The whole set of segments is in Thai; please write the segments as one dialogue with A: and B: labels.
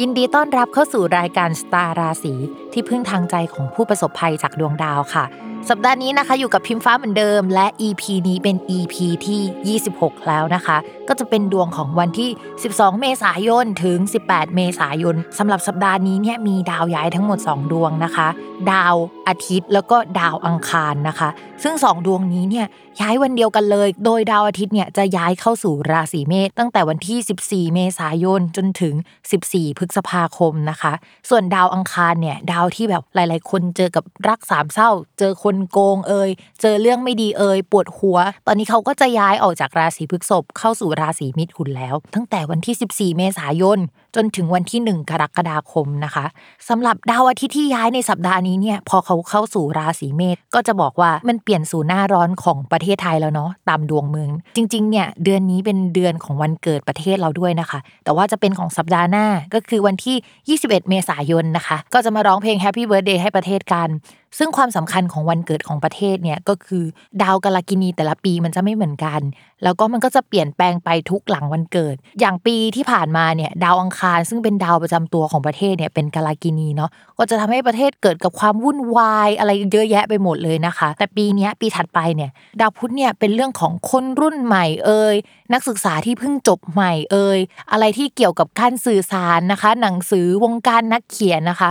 A: ยินดีต้อนรับเข้าสู่รายการสตาร์ราศีที่พึ่งทางใจของผู้ประสบภัยจากดวงดาวค่ะ สัปดาห์นี้นะคะอยู่กับพิมฟ้าเหมือนเดิม และ EP นี้เป็น EP ที่ 26 แล้วนะคะ ก็จะเป็นดวงของวันที่ 12 เมษายนถึง 18 เมษายนสำหรับสัปดาห์นี้เนี่ยมีดาวย้ายทั้งหมด 2 ดวงนะคะ ดาวอาทิตย์แล้วก็ดาวอังคารนะคะ ซึ่ง 2 ดวงนี้เนี่ยย้ายวันเดียวกันเลย โดยดาวอาทิตย์เนี่ยจะย้ายเข้าสู่ราศีเมษตั้งแต่วันที่ 14 เมษายนจนถึง 14พฤษภาคมนะคะ ส่วนดาวอังคารเนี่ยดาวที่แบบหลาย ๆ คนเจอกับรักสามเศร้า เจอคนโกงเอ่ยเจอเรื่องไม่ดีเอ่ยปวดหัว ตอนนี้เขาก็จะย้ายออกจากราศีพฤษภเข้าสู่ราศีมิถุนแล้ว ตั้งแต่วันที่ 14 เมษายน จนถึงวันที่ 1 กรกฎาคมนะคะสำหรับดาวอาทิตย์ที่ย้ายในสัปดาห์นี้เนี่ยพอเขาเข้าสู่ราศีเมษก็จะบอกว่ามันเปลี่ยนสู่หน้าร้อนของประเทศไทยแล้วเนาะตามดวงเมือง จริงๆเนี่ยเดือนนี้เป็นเดือนของวันเกิดประเทศเราด้วยนะคะ แต่ว่าจะเป็นของสัปดาห์หน้าก็คือวันที่ 21 เมษายนนะคะ ก็จะมาร้องเพลง Happy Birthday ให้ประเทศกัน ซึ่งความสำคัญของวันเกิดของประเทศเนี่ยก็คือดาวกาลกินีแต่ละปีมันจะไม่เหมือนกัน แล้วก็มันก็จะเปลี่ยนแปลงไปทุกหลังวันเกิด อย่างปีที่ผ่านมาเนี่ยดาวอังคาร ซึ่งเป็นดาวประจำตัวของประเทศเนี่ยเป็นกาลกินีเนาะก็จะทำให้ประเทศเกิดกับความวุ่นวายอะไรเยอะแยะไปหมดเลยนะคะ แต่ปีนี้ปีถัดไปเนี่ยดาวพุธเนี่ยเป็นเรื่องของคนรุ่นใหม่เอ่ยนักศึกษาที่เพิ่งจบใหม่เอ่ยอะไรที่เกี่ยวกับการสื่อสารนะคะ หนังสือวงการนักเขียนนะคะ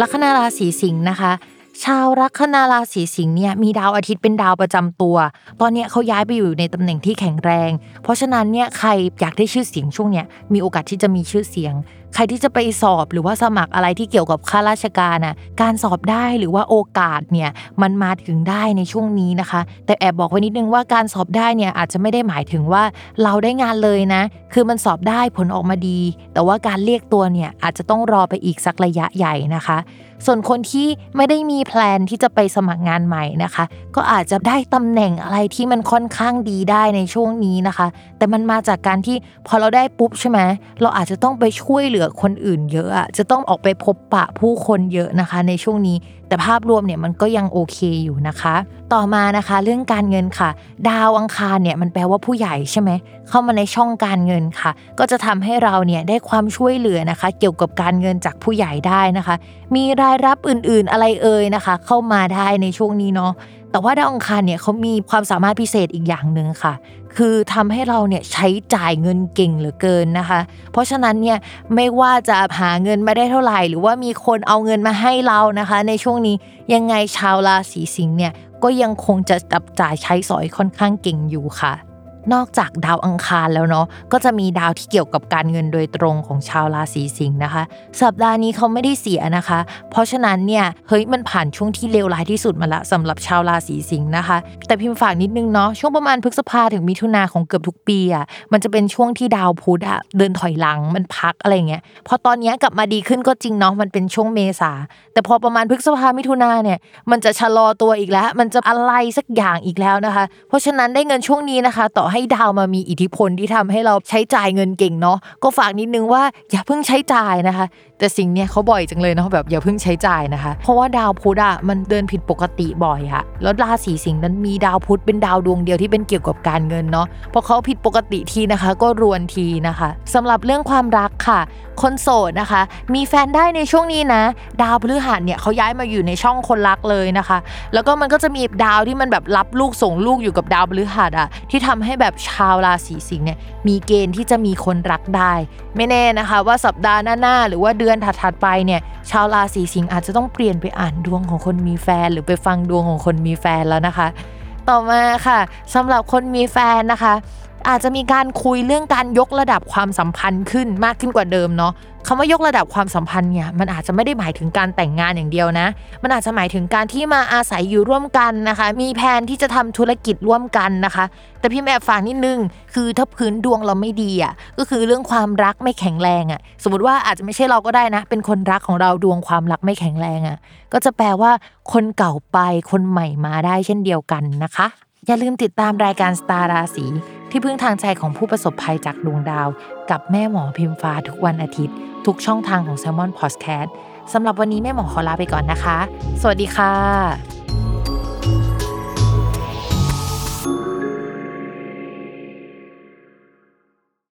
A: ลัคนาราศีสิงห์นะคะ ชาวลัคนาราศีสิงห์เนี่ยมีดาวอาทิตย์เป็นดาวประจำตัว ตอนเนี้ยเขาย้ายไปอยู่ในตำแหน่งที่แข็งแรง เพราะฉะนั้นเนี่ยใครอยากได้ชื่อเสียงช่วงเนี้ยมีโอกาสที่จะมีชื่อเสียงใครที่จะไปสอบหรือว่าสมัครอะไรที่เกี่ยวกับข้าราชการน่ะการสอบได้หรือว่าโอกาสเนี่ยมันมาถึงได้ในช่วงนี้นะคะ แต่แอบบอกไว้นิดนึงว่าการสอบได้เนี่ยอาจจะไม่ได้หมายถึงว่าเราได้งานเลยนะ คือมันสอบได้ผลออกมาดี แต่ว่าการเรียกตัวเนี่ยอาจจะต้องรอไปอีกสักระยะใหญ่นะคะ ส่วนคนที่ไม่ได้มีแพลนที่จะไปสมัครงานใหม่นะคะ ก็อาจจะได้ตำแหน่งอะไรที่มันค่อนข้างดีได้ในช่วงนี้นะคะ แต่มันมาจากการที่พอเราได้ปุ๊บใช่ไหมเราอาจจะต้องไปช่วยเหลือือคนอื่นเยอะอะจะต้องออกไปพบปะผู้คนเยอะนะคะ ในช่วงนี้ แต่ภาพรวมเนี่ยมันก็ยังโอเคอยู่นะคะ ต่อมานะคะ เรื่องการเงินค่ะ ดาวอังคารเนี่ยมันแปลว่าผู้ใหญ่ใช่ไหมเข้ามาในช่องการเงินค่ะ ก็จะทำให้เราเนี่ยได้ความช่วยเหลือนะคะ เกี่ยวกับการเงินจากผู้ใหญ่ได้นะคะ มีรายรับอื่นๆอะไรเอ่ยนะคะ เข้ามาได้ในช่วงนี้เนาะแต่ว่าดาวอังคารเนี่ยเขามีความสามารถพิเศษอีกอย่างหนึ่งค่ะ คือทำให้เราเนี่ยใช้จ่ายเงินเก่งเหลือเกินนะคะ เพราะฉะนั้นเนี่ยไม่ว่าจะหาเงินมาได้เท่าไหร่ หรือว่ามีคนเอาเงินมาให้เรานะคะ ในช่วงนี้ยังไงชาวราศีสิงห์เนี่ยก็ยังคงจะจับจ่ายใช้สอยค่อนข้างเก่งอยู่ค่ะ นอกจากดาวอังคารแล้วเนาะก็จะมีดาวที่เกี่ยวกับการเงินโดยตรงของชาวราศีสิงห์นะคะ สัปดาห์นี้เขาไม่ได้เสียนะคะ เพราะฉะนั้นเนี่ยเฮ้ยมันผ่านช่วงที่เลวร้ายที่สุดมาละสำหรับชาวราศีสิงห์นะคะ แต่พิมพ์ฝากนิดนึงเนาะช่วงประมาณพฤษภาถึงมิถุนาของเกือบทุกปีอะมันจะเป็นช่วงที่ดาวพุธอะเดินถอยหลังมันพักอะไรเงี้ยพอตอนนี้กลับมาดีขึ้นก็จริงเนาะมันเป็นช่วงเมษาแต่พอประมาณพฤษภามิถุนาเนี่ยมันจะชะลอตัวอีกแล้ว มันจะอะไรสักอย่างอีกแล้วนะคะ เพราะฉะนั้นได้เงินช่วงนี้นะคะ ต่อให้ดาวมามีอิทธิพลที่ทำให้เราใช้จ่ายเงินเก่งเนาะก็ฝากนิดนึงว่าอย่าเพิ่งใช้จ่ายนะคะ แต่สิ่งเนี้ยเขาบ่อยจังเลยเนาะแบบอย่าเพิ่งใช้จ่ายนะคะ เพราะว่าดาวพุธอะมันเดินผิดปกติบ่อยค่ะแล้วราศีสิงห์นั้นมีดาวพุธเป็นดาวดวงเดียวที่เป็นเกี่ยวกับการเงินเนาะพอเขาผิดปกติทีนะคะ ก็รวนทีนะคะสำหรับเรื่องความรักค่ะ คนโสดนะคะ มีแฟนได้ในช่วงนี้นะ ดาวพฤหัสเนี่ยเขาย้ายมาอยู่ในช่องคนรักเลยนะคะ แล้วก็มันก็จะมีดาวที่มันแบบรับลูกส่งลูกอยู่กับดาวพฤหัสอะที่ทำให้แบบชาวราศีสิงห์เนี่ยมีเกณฑ์ที่จะมีคนรักได้ ไม่แน่นะคะ ว่าสัปดาห์หน้าๆหรือว่าเดือนถัดๆไปเนี่ยชาวราศีสิงห์อาจจะต้องเปลี่ยนไปอ่านดวงของคนมีแฟน หรือไปฟังดวงของคนมีแฟนแล้วนะคะ ต่อมาค่ะสำหรับคนมีแฟนนะคะ อาจจะมีการคุยเรื่องการยกระดับความสัมพันธ์ขึ้นมากขึ้นกว่าเดิมเนาะคำว่ายกระดับความสัมพันธ์เนี่ยมันอาจจะไม่ได้หมายถึงการแต่งงานอย่างเดียวนะ มันอาจจะหมายถึงการที่มาอาศัยอยู่ร่วมกันนะคะ มีแผนที่จะทำธุรกิจร่วมกันนะคะ แต่พี่แม่ฝากนิดนึง คือถ้าพื้นดวงเราไม่ดีอะก็คือเรื่องความรักไม่แข็งแรงอะสมมติว่าอาจจะไม่ใช่เราก็ได้นะ เป็นคนรักของเราดวงความรักไม่แข็งแรงอะก็จะแปลว่าคนเก่าไปคนใหม่มาได้เช่นเดียวกันนะคะ อย่าลืมติดตามรายการสตาร์ราศีที่พึ่งทางใจของผู้ประสบภัยจากดวงดาว กับแม่หมอพิมฟ้าทุกวันอาทิตย์ ทุกช่องทางของ s ซ l m o n Podcast สำหรับวันนี้แม่หมอขอลาไปก่อนนะคะ สวัสดีค่ะ